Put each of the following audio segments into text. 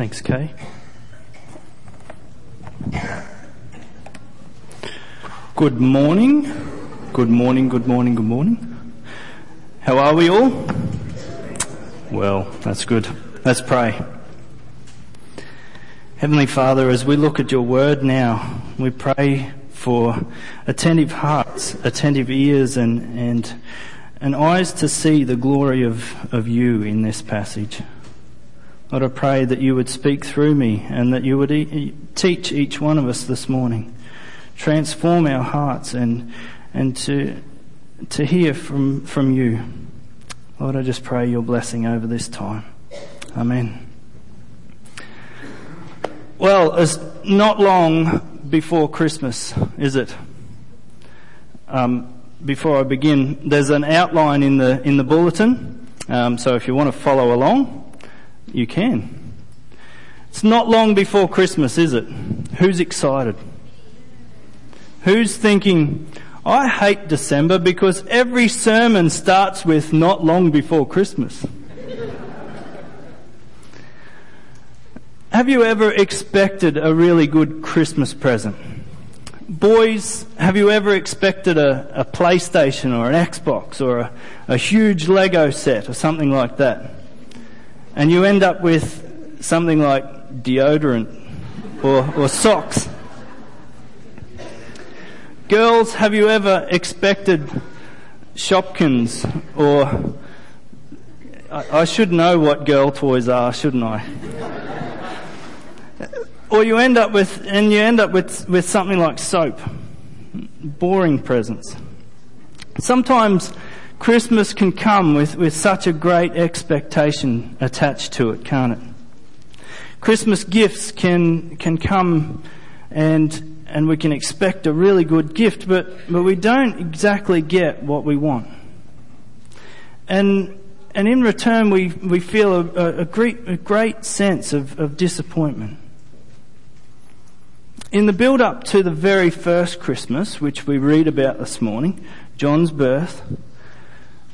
Thanks, Kay. Good morning. Good morning, good morning, good morning. How are we all? Well, that's good. Let's pray. Heavenly Father, as we look at your word now, we pray for attentive hearts, attentive ears and, and, and eyes to see the glory of, of you in this passage. Lord, I pray that you would speak through me and that you would e- teach each one of us this morning. Transform our hearts and, and to, to hear from, from you. Lord, I just pray your blessing over this time. Amen. Well, it's not long before Christmas, is it? Um, before I begin, there's an outline in the in the bulletin. Um, so if you want to follow along, you can. It's not long before Christmas, is it? Who's excited? Who's thinking, I hate December because every sermon starts with not long before Christmas? Have you ever expected a really good Christmas present? Boys, have you ever expected a, a PlayStation or an Xbox or a, a huge Lego set or something like that? And you end up with something like deodorant or, or socks. Girls, have you ever expected Shopkins or I, I should know what girl toys are, shouldn't I? or you end up with, and you end up with, with something like soap. Boring presents. Sometimes Christmas can come with, with such a great expectation attached to it, can't it? Christmas gifts can, can come and, and we can expect a really good gift, but, but we don't exactly get what we want. And, and in return, we, we feel a, a, great, a great sense of, of disappointment. In the build up to the very first Christmas, which we read about this morning, John's birth,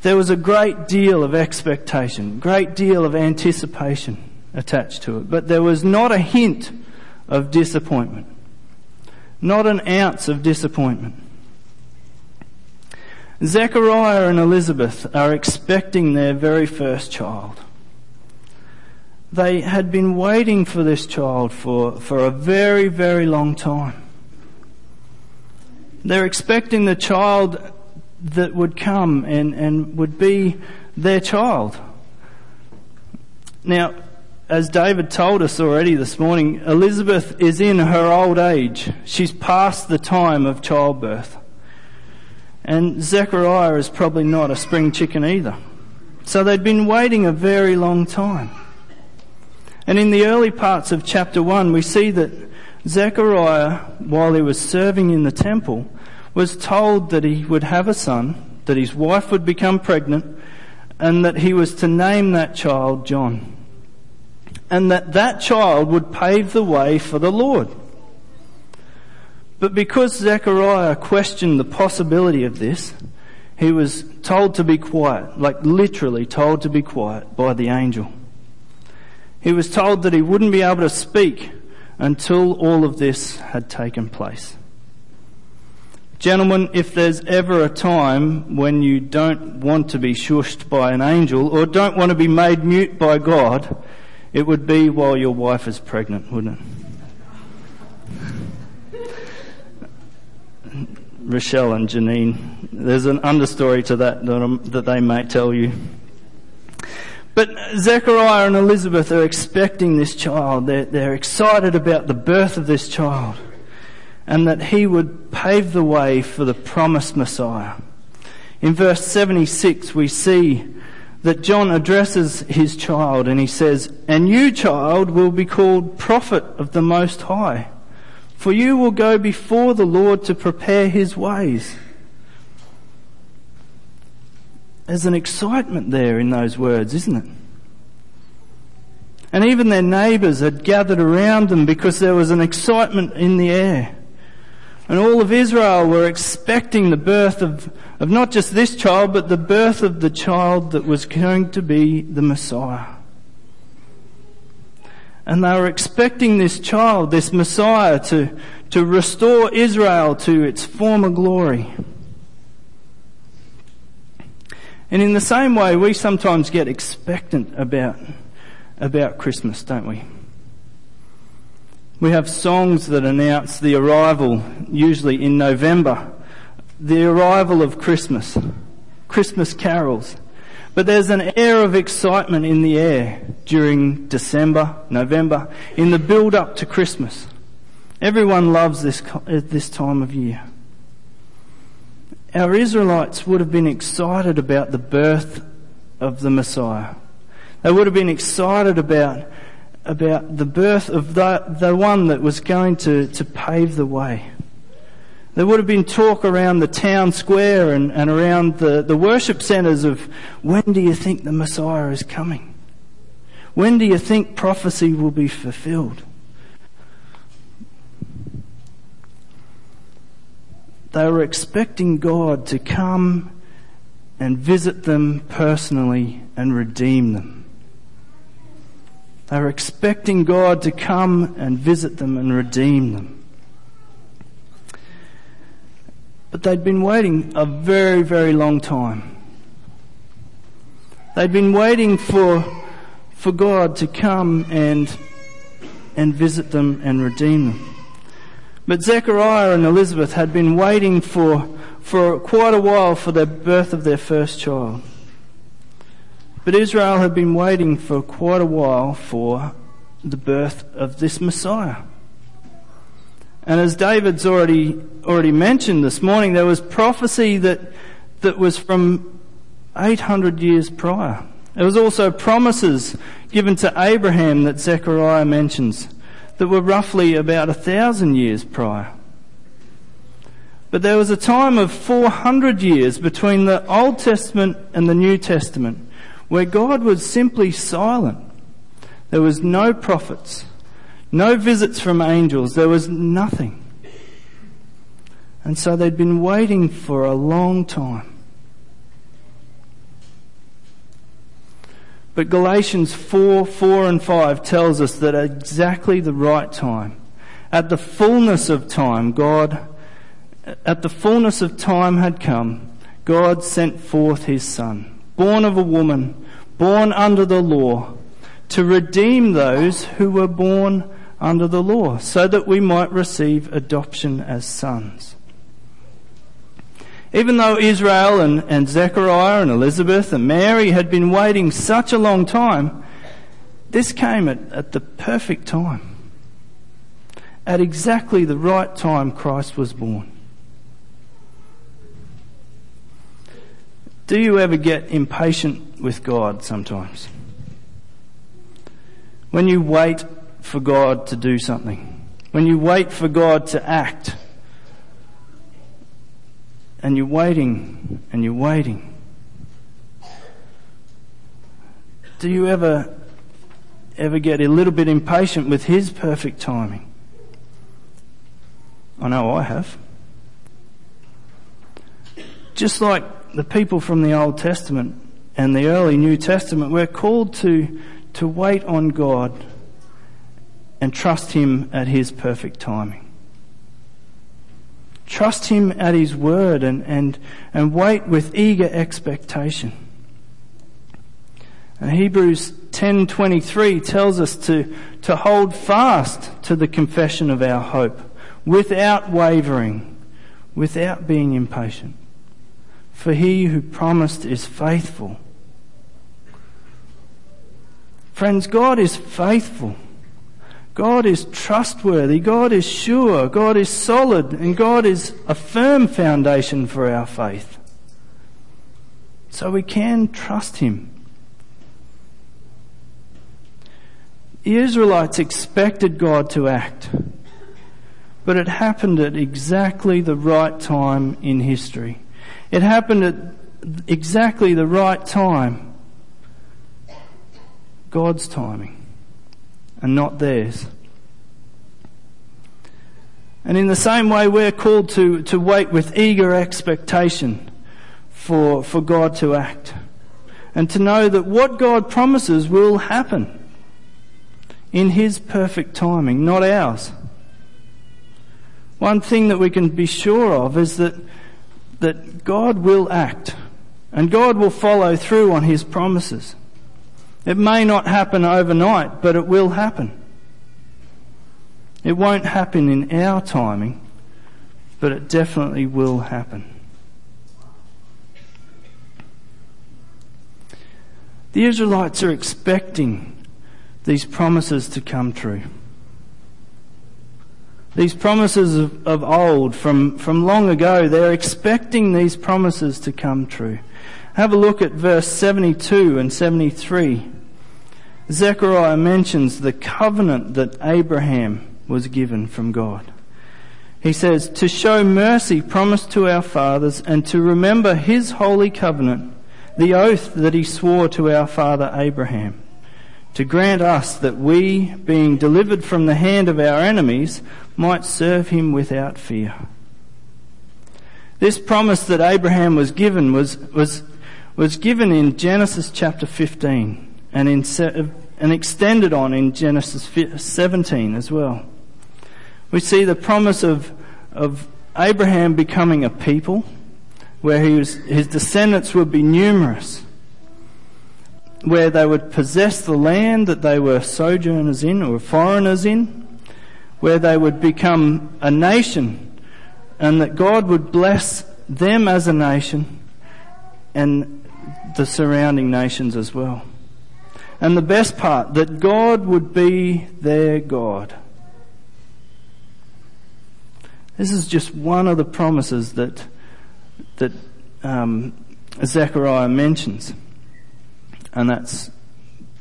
there was a great deal of expectation, great deal of anticipation attached to it, but there was not a hint of disappointment. Not an ounce of disappointment. Zechariah and Elizabeth are expecting their very first child. They had been waiting for this child for, for a very, very long time. They're expecting the child that would come and, and would be their child. Now, as David told us already this morning, Elizabeth is in her old age. She's past the time of childbirth. And Zechariah is probably not a spring chicken either. So they'd been waiting a very long time. And in the early parts of chapter 1, we see that Zechariah, while he was serving in the temple, was told that he would have a son, that his wife would become pregnant, and that he was to name that child John. And that that child would pave the way for the Lord. But because Zechariah questioned the possibility of this, he was told to be quiet, like literally told to be quiet by the angel. He was told that he wouldn't be able to speak until all of this had taken place. Gentlemen, if there's ever a time when you don't want to be shushed by an angel or don't want to be made mute by God, it would be while your wife is pregnant, wouldn't it? Rochelle and Janine, there's an understory to that that, um, that they may tell you. But Zechariah and Elizabeth are expecting this child. They're, they're excited about the birth of this child and that he would pave the way for the promised Messiah. In verse 76, we see that John addresses his child and he says, And you, child, will be called prophet of the Most High, for you will go before the Lord to prepare his ways. There's an excitement there in those words, isn't it? And even their neighbours had gathered around them because there was an excitement in the air. And all of Israel were expecting the birth of, of not just this child, but the birth of the child that was going to be the Messiah. And they were expecting this child, this Messiah, to, to restore Israel to its former glory. And in the same way, we sometimes get expectant about, about Christmas, don't we? We have songs that announce the arrival, usually in November, the arrival of Christmas, Christmas carols. But there's an air of excitement in the air during December, November, in the build up to Christmas. Everyone loves this, uh, this time of year. Our Israelites would have been excited about the birth of the Messiah. They would have been excited about, about the birth of the, the one that was going to, to pave the way. There would have been talk around the town square and, and around the, the worship centres of when do you think the Messiah is coming? When do you think prophecy will be fulfilled? They were expecting God to come and visit them personally and redeem them. They were expecting God to come and visit them and redeem them. But they'd been waiting a very, very long time. They'd been waiting for, for God to come and, and visit them and redeem them. But Zechariah and Elizabeth had been waiting for, for quite a while for the birth of their first child. But Israel had been waiting for quite a while for the birth of this Messiah. And as David's already, already mentioned this morning, there was prophecy that, that was from 800 years prior. There was also promises given to Abraham that Zechariah mentions that were roughly about a thousand years prior. But there was a time of 400 years between the Old Testament and the New Testament where God was simply silent. There was no prophets. No visits from angels. There was nothing. And so they'd been waiting for a long time. But Galatians 4, 4 and 5 tells us that at exactly the right time, at the fullness of time, God, at the fullness of time had come, God sent forth his son, born of a woman, born under the law, to redeem those who were born under the law, so that we might receive adoption as sons. Even though Israel and, and Zechariah and Elizabeth and Mary had been waiting such a long time, this came at, at the perfect time. At exactly the right time, Christ was born. Do you ever get impatient with God sometimes? When you wait for God to do something, when you wait for God to act, and you're waiting and you're waiting, do you ever ever get a little bit impatient with His perfect timing? I know I have. Just like the people from the Old Testament and the early New Testament, we're called to, to wait on God and trust Him at His perfect timing. Trust Him at His word and, and, and wait with eager expectation. And Hebrews 10:23 tells us to, to hold fast to the confession of our hope without wavering, without being impatient. For he who promised is faithful. Friends, God is faithful. God is trustworthy, God is sure, God is solid, and God is a firm foundation for our faith. So we can trust Him. The Israelites expected God to act, but it happened at exactly the right time in history. It happened at exactly the right time. God's timing and not theirs. And in the same way, we're called to, to wait with eager expectation for, for God to act. And to know that what God promises will happen. in His perfect timing, not ours. One thing that we can be sure of is that, that God will act and God will follow through on His promises. It may not happen overnight, but it will happen. It won't happen in our timing, but it definitely will happen. The Israelites are expecting these promises to come true. These promises of, of old, from, from long ago, they're expecting these promises to come true. Have a look at verse 72 and 73. Zechariah mentions the covenant that Abraham was given from God. He says, to show mercy promised to our fathers and to remember his holy covenant, the oath that he swore to our father Abraham, to grant us that we, being delivered from the hand of our enemies, might serve him without fear. This promise that Abraham was given was, was, was given in Genesis chapter 15 and, in, and extended on in Genesis 17 as well. We see the promise of, of Abraham becoming a people where he was, his descendants would be numerous, where they would possess the land that they were sojourners in or foreigners in, where they would become a nation and that God would bless them as a nation and the surrounding nations as well. And the best part, that God would be their God. This is just one of the promises that that um, Zechariah mentions, and that's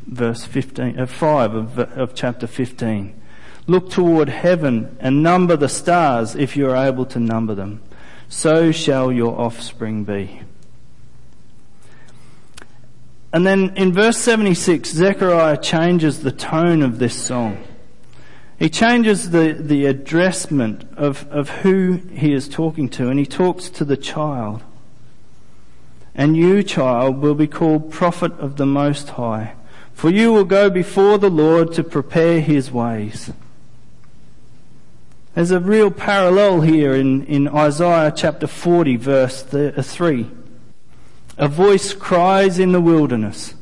verse 15, uh, 5 of, of chapter 15. Look toward heaven and number the stars if you are able to number them. So shall your offspring be. And then in verse 76, Zechariah changes the tone of this song. He changes the, the addressment of, of who he is talking to, and he talks to the child. And you, child, will be called prophet of the Most High, for you will go before the Lord to prepare his ways. There's a real parallel here in, in Isaiah chapter 40, verse uh, 3. A voice cries in the wilderness.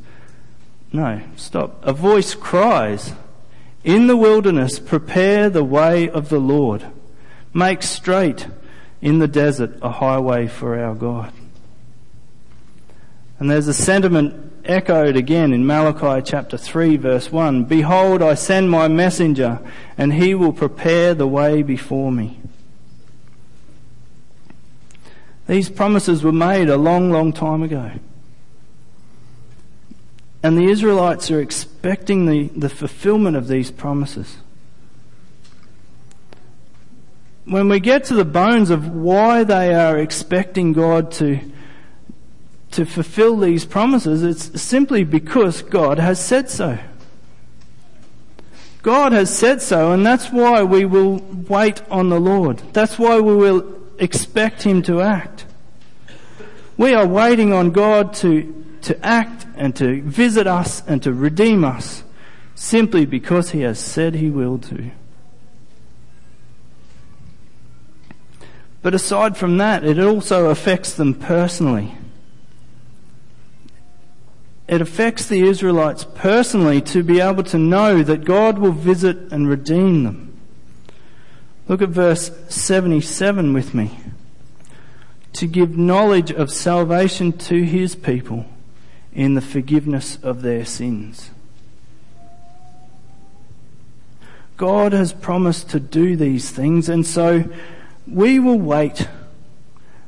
No, stop. A voice cries in the wilderness, prepare the way of the Lord. Make straight in the desert a highway for our God. And there's a sentiment echoed again in Malachi chapter 3 verse 1. Behold, I send my messenger and he will prepare the way before me. These promises were made a long, long time ago. And the Israelites are expecting the, the fulfillment of these promises. When we get to the bones of why they are expecting God to, to fulfill these promises, it's simply because God has said so. God has said so, and that's why we will wait on the Lord. That's why we will expect Him to act. We are waiting on God to to act and to visit us and to redeem us simply because he has said he will do. But aside from that, it also affects them personally. It affects the Israelites personally to be able to know that God will visit and redeem them. Look at verse 77 with me. To give knowledge of salvation to his people in the forgiveness of their sins. God has promised to do these things, and so we will wait.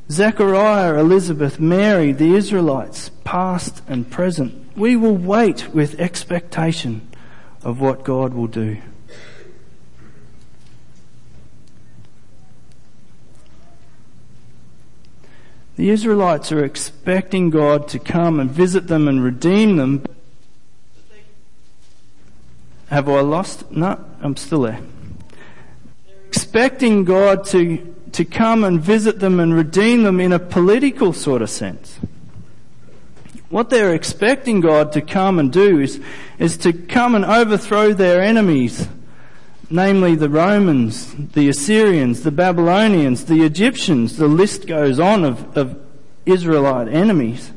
Zechariah, Elizabeth, Mary, the Israelites, past and present, we will wait with expectation of what God will do. The Israelites are expecting God to come and visit them and redeem them. Have I lost? No, I'm still there. Expecting God to, to come and visit them and redeem them in a political sort of sense. What they're expecting God to come and do is, is to come and overthrow their enemies, namely the Romans, the Assyrians, the Babylonians, the Egyptians, the list goes on of, of Israelite enemies.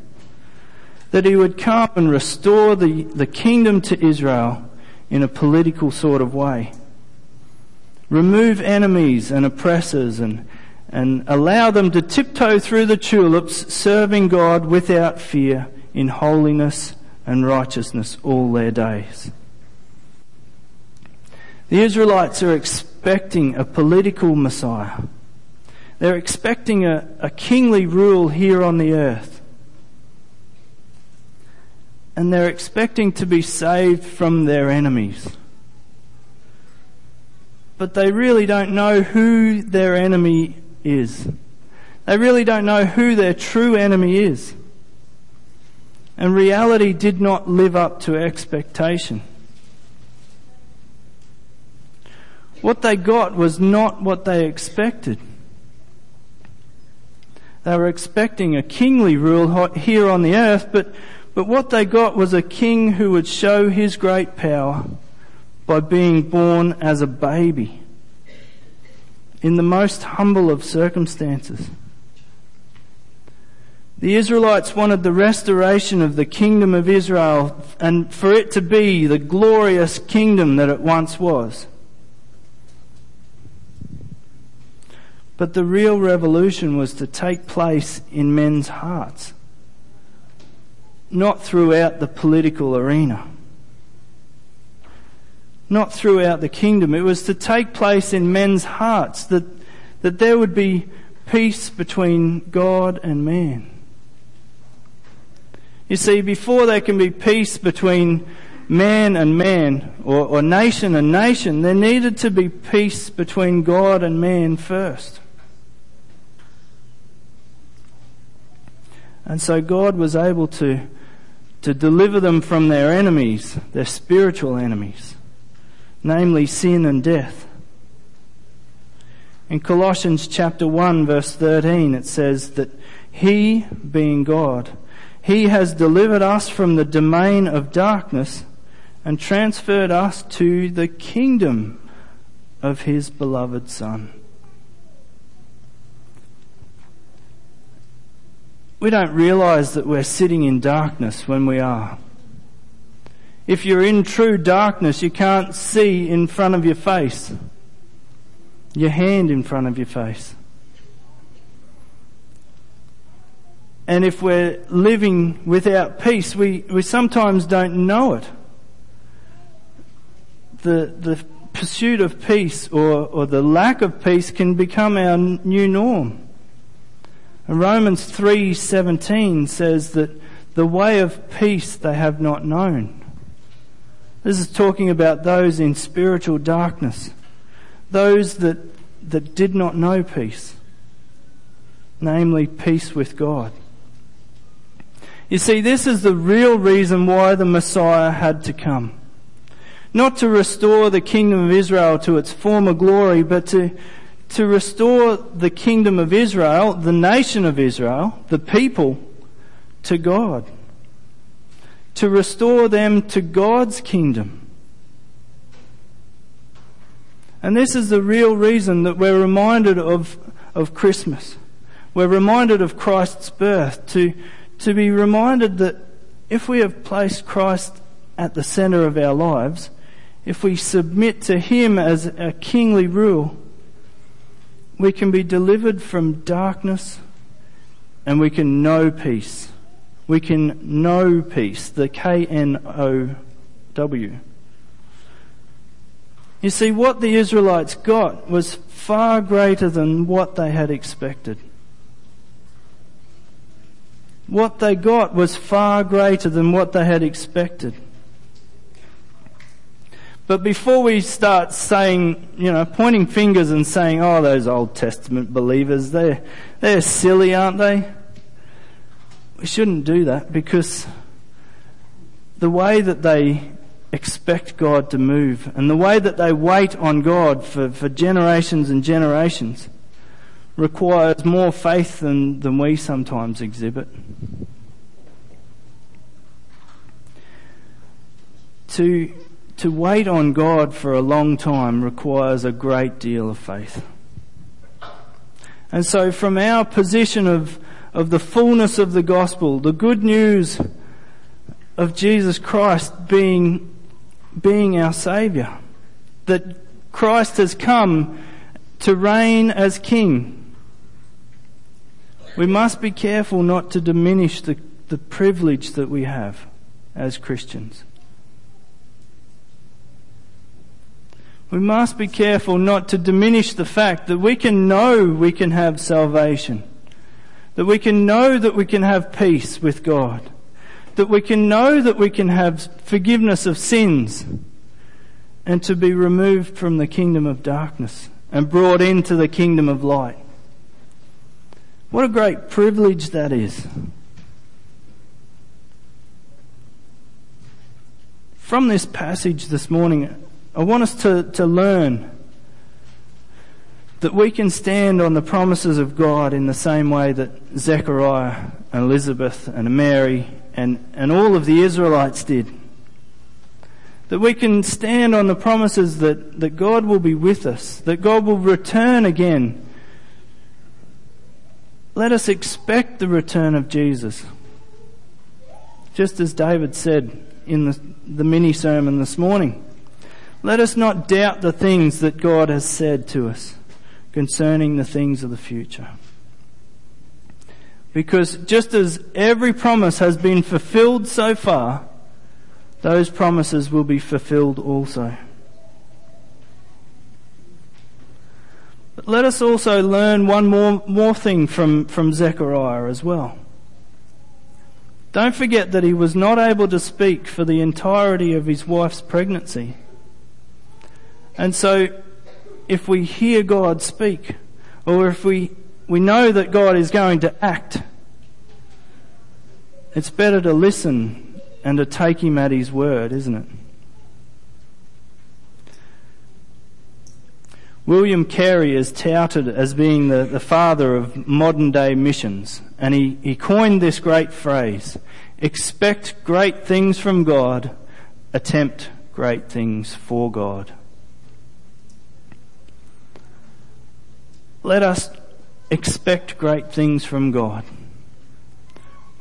That he would come and restore the, the kingdom to Israel in a political sort of way. Remove enemies and oppressors and, and allow them to tiptoe through the tulips, serving God without fear in holiness and righteousness all their days. The Israelites are expecting a political Messiah. They're expecting a, a kingly rule here on the earth. And they're expecting to be saved from their enemies. But they really don't know who their enemy is. They really don't know who their true enemy is. And reality did not live up to expectation. What they got was not what they expected. They were expecting a kingly rule here on the earth, but, but what they got was a king who would show his great power by being born as a baby in the most humble of circumstances. The Israelites wanted the restoration of the kingdom of Israel and for it to be the glorious kingdom that it once was. But the real revolution was to take place in men's hearts, not throughout the political arena, not throughout the kingdom. It was to take place in men's hearts that, that there would be peace between God and man. You see, before there can be peace between man and man, or, or, nation and nation, there needed to be peace between God and man first. And so God was able to, to deliver them from their enemies, their spiritual enemies, namely sin and death. In Colossians chapter 1 verse 13 it says that He, being God, he has delivered us from the domain of darkness and transferred us to the kingdom of His beloved Son. We don't realize that we're sitting in darkness when we are. If you're in true darkness, you can't see in front of your face, your hand in front of your face. And if we're living without peace, we, we sometimes don't know it. The, the pursuit of peace or, or the lack of peace can become our new norm. Romans 3:17 says that the way of peace they have not known. This is talking about those in spiritual darkness, those that, that did not know peace, namely peace with God. You see, this is the real reason why the Messiah had to come. Not to restore the kingdom of Israel to its former glory, but to, to restore the kingdom of Israel, the nation of Israel, the people, to God. To restore them to God's kingdom. And this is the real reason that we're reminded of, of Christmas. We're reminded of Christ's birth to, to be reminded that if we have placed Christ at the center of our lives, if we submit to Him as a kingly rule, we can be delivered from darkness and we can know peace. We can know peace, the K N O W. You see, what the Israelites got was far greater than what they had expected. What they got was far greater than what they had expected. But before we start saying, you know, pointing fingers and saying, oh, those Old Testament believers, they're, they're silly, aren't they? We shouldn't do that because the way that they expect God to move and the way that they wait on God for, for generations and generations requires more faith than, than we sometimes exhibit. to, to wait on God for a long time requires a great deal of faith. And so from our position of, of the fullness of the gospel, the good news of Jesus Christ being, being our Saviour, that Christ has come to reign as King. We must be careful not to diminish the, the privilege that we have as Christians. We must be careful not to diminish the fact that we can know we can have salvation. That we can know that we can have peace with God. That we can know that we can have forgiveness of sins and to be removed from the kingdom of darkness and brought into the kingdom of light. What a great privilege that is. From this passage this morning, I want us to, to learn that we can stand on the promises of God in the same way that Zechariah and Elizabeth and Mary and, and all of the Israelites did. That we can stand on the promises that, that God will be with us, that God will return again. Let us expect the return of Jesus. Just as David said in the, the mini sermon this morning. Let us not doubt the things that God has said to us concerning the things of the future. Because just as every promise has been fulfilled so far, those promises will be fulfilled also. But let us also learn one more, more thing from, from Zechariah as well. Don't forget that he was not able to speak for the entirety of his wife's pregnancy. And so, if we hear God speak, or if we, we know that God is going to act, it's better to listen and to take Him at His word, isn't it? William Carey is touted as being the, the father of modern day missions, and he, he coined this great phrase expect great things from God, attempt great things for God. let us expect great things from God.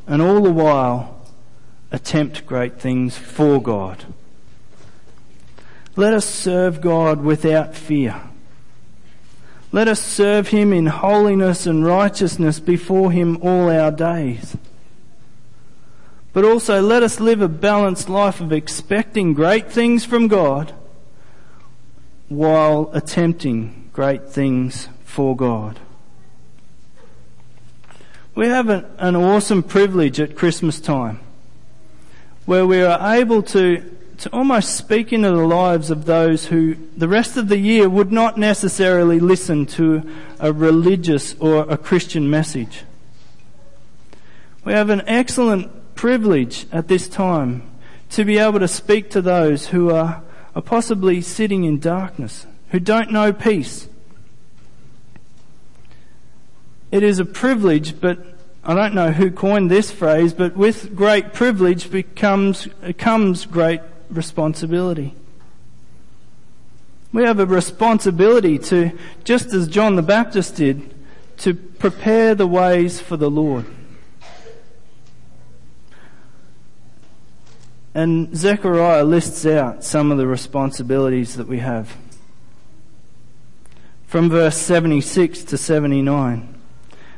And all the while, attempt great things for God. Let us serve God without fear. Let us serve Him in holiness and righteousness before Him all our days. But also let us live a balanced life of expecting great things from God while attempting great things for God. We have an, awesome privilege at Christmas time where we are able to, to almost speak into the lives of those who the rest of the year would not necessarily listen to a religious or a Christian message. We have an excellent privilege at this time to be able to speak to those who are, are possibly sitting in darkness, who don't know peace, it is a privilege, but I don't know who coined this phrase, but with great privilege becomes, comes great responsibility. We have a responsibility to, just as John the Baptist did, to prepare the ways for the Lord. And Zechariah lists out some of the responsibilities that we have. From verse 76 to 79.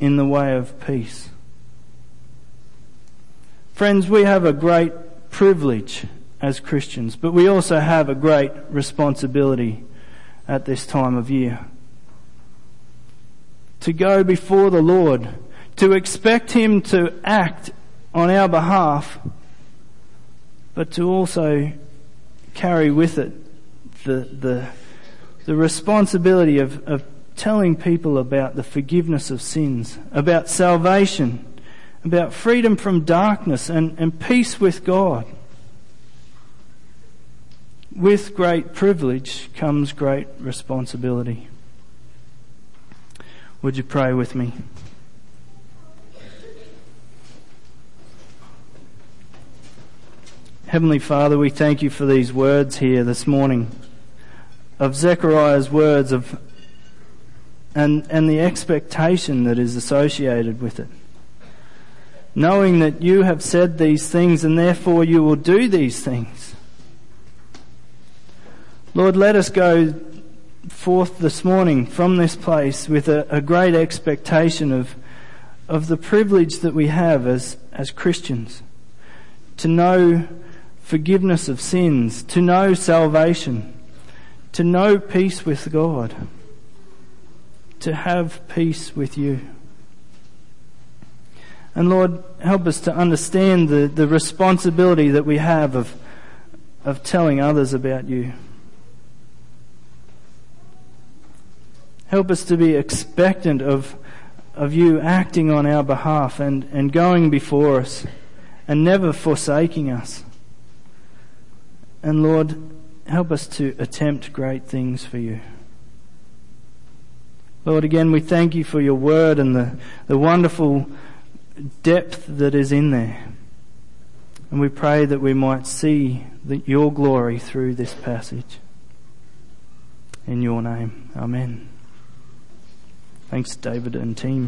in the way of peace. Friends, we have a great privilege as Christians, but we also have a great responsibility at this time of year. To go before the Lord, to expect Him to act on our behalf, but to also carry with it the, the, the responsibility of, of telling people about the forgiveness of sins, about salvation, about freedom from darkness and, and peace with God. With great privilege comes great responsibility. Would you pray with me? Heavenly Father, we thank you for these words here this morning of Zechariah's words of and, and the expectation that is associated with it. Knowing that you have said these things and therefore you will do these things. Lord, let us go forth this morning from this place with a, a great expectation of, of the privilege that we have as, as Christians to know forgiveness of sins, to know salvation, to know peace with God, to have peace with you. And Lord, help us to understand the, the responsibility that we have of, of telling others about you. Help us to be expectant of, of you acting on our behalf and, and going before us and never forsaking us. And Lord, help us to attempt great things for you. Lord, again, we thank you for your word and the, the wonderful depth that is in there. And we pray that we might see the, your glory through this passage. In your name, Amen. Thanks, David and team.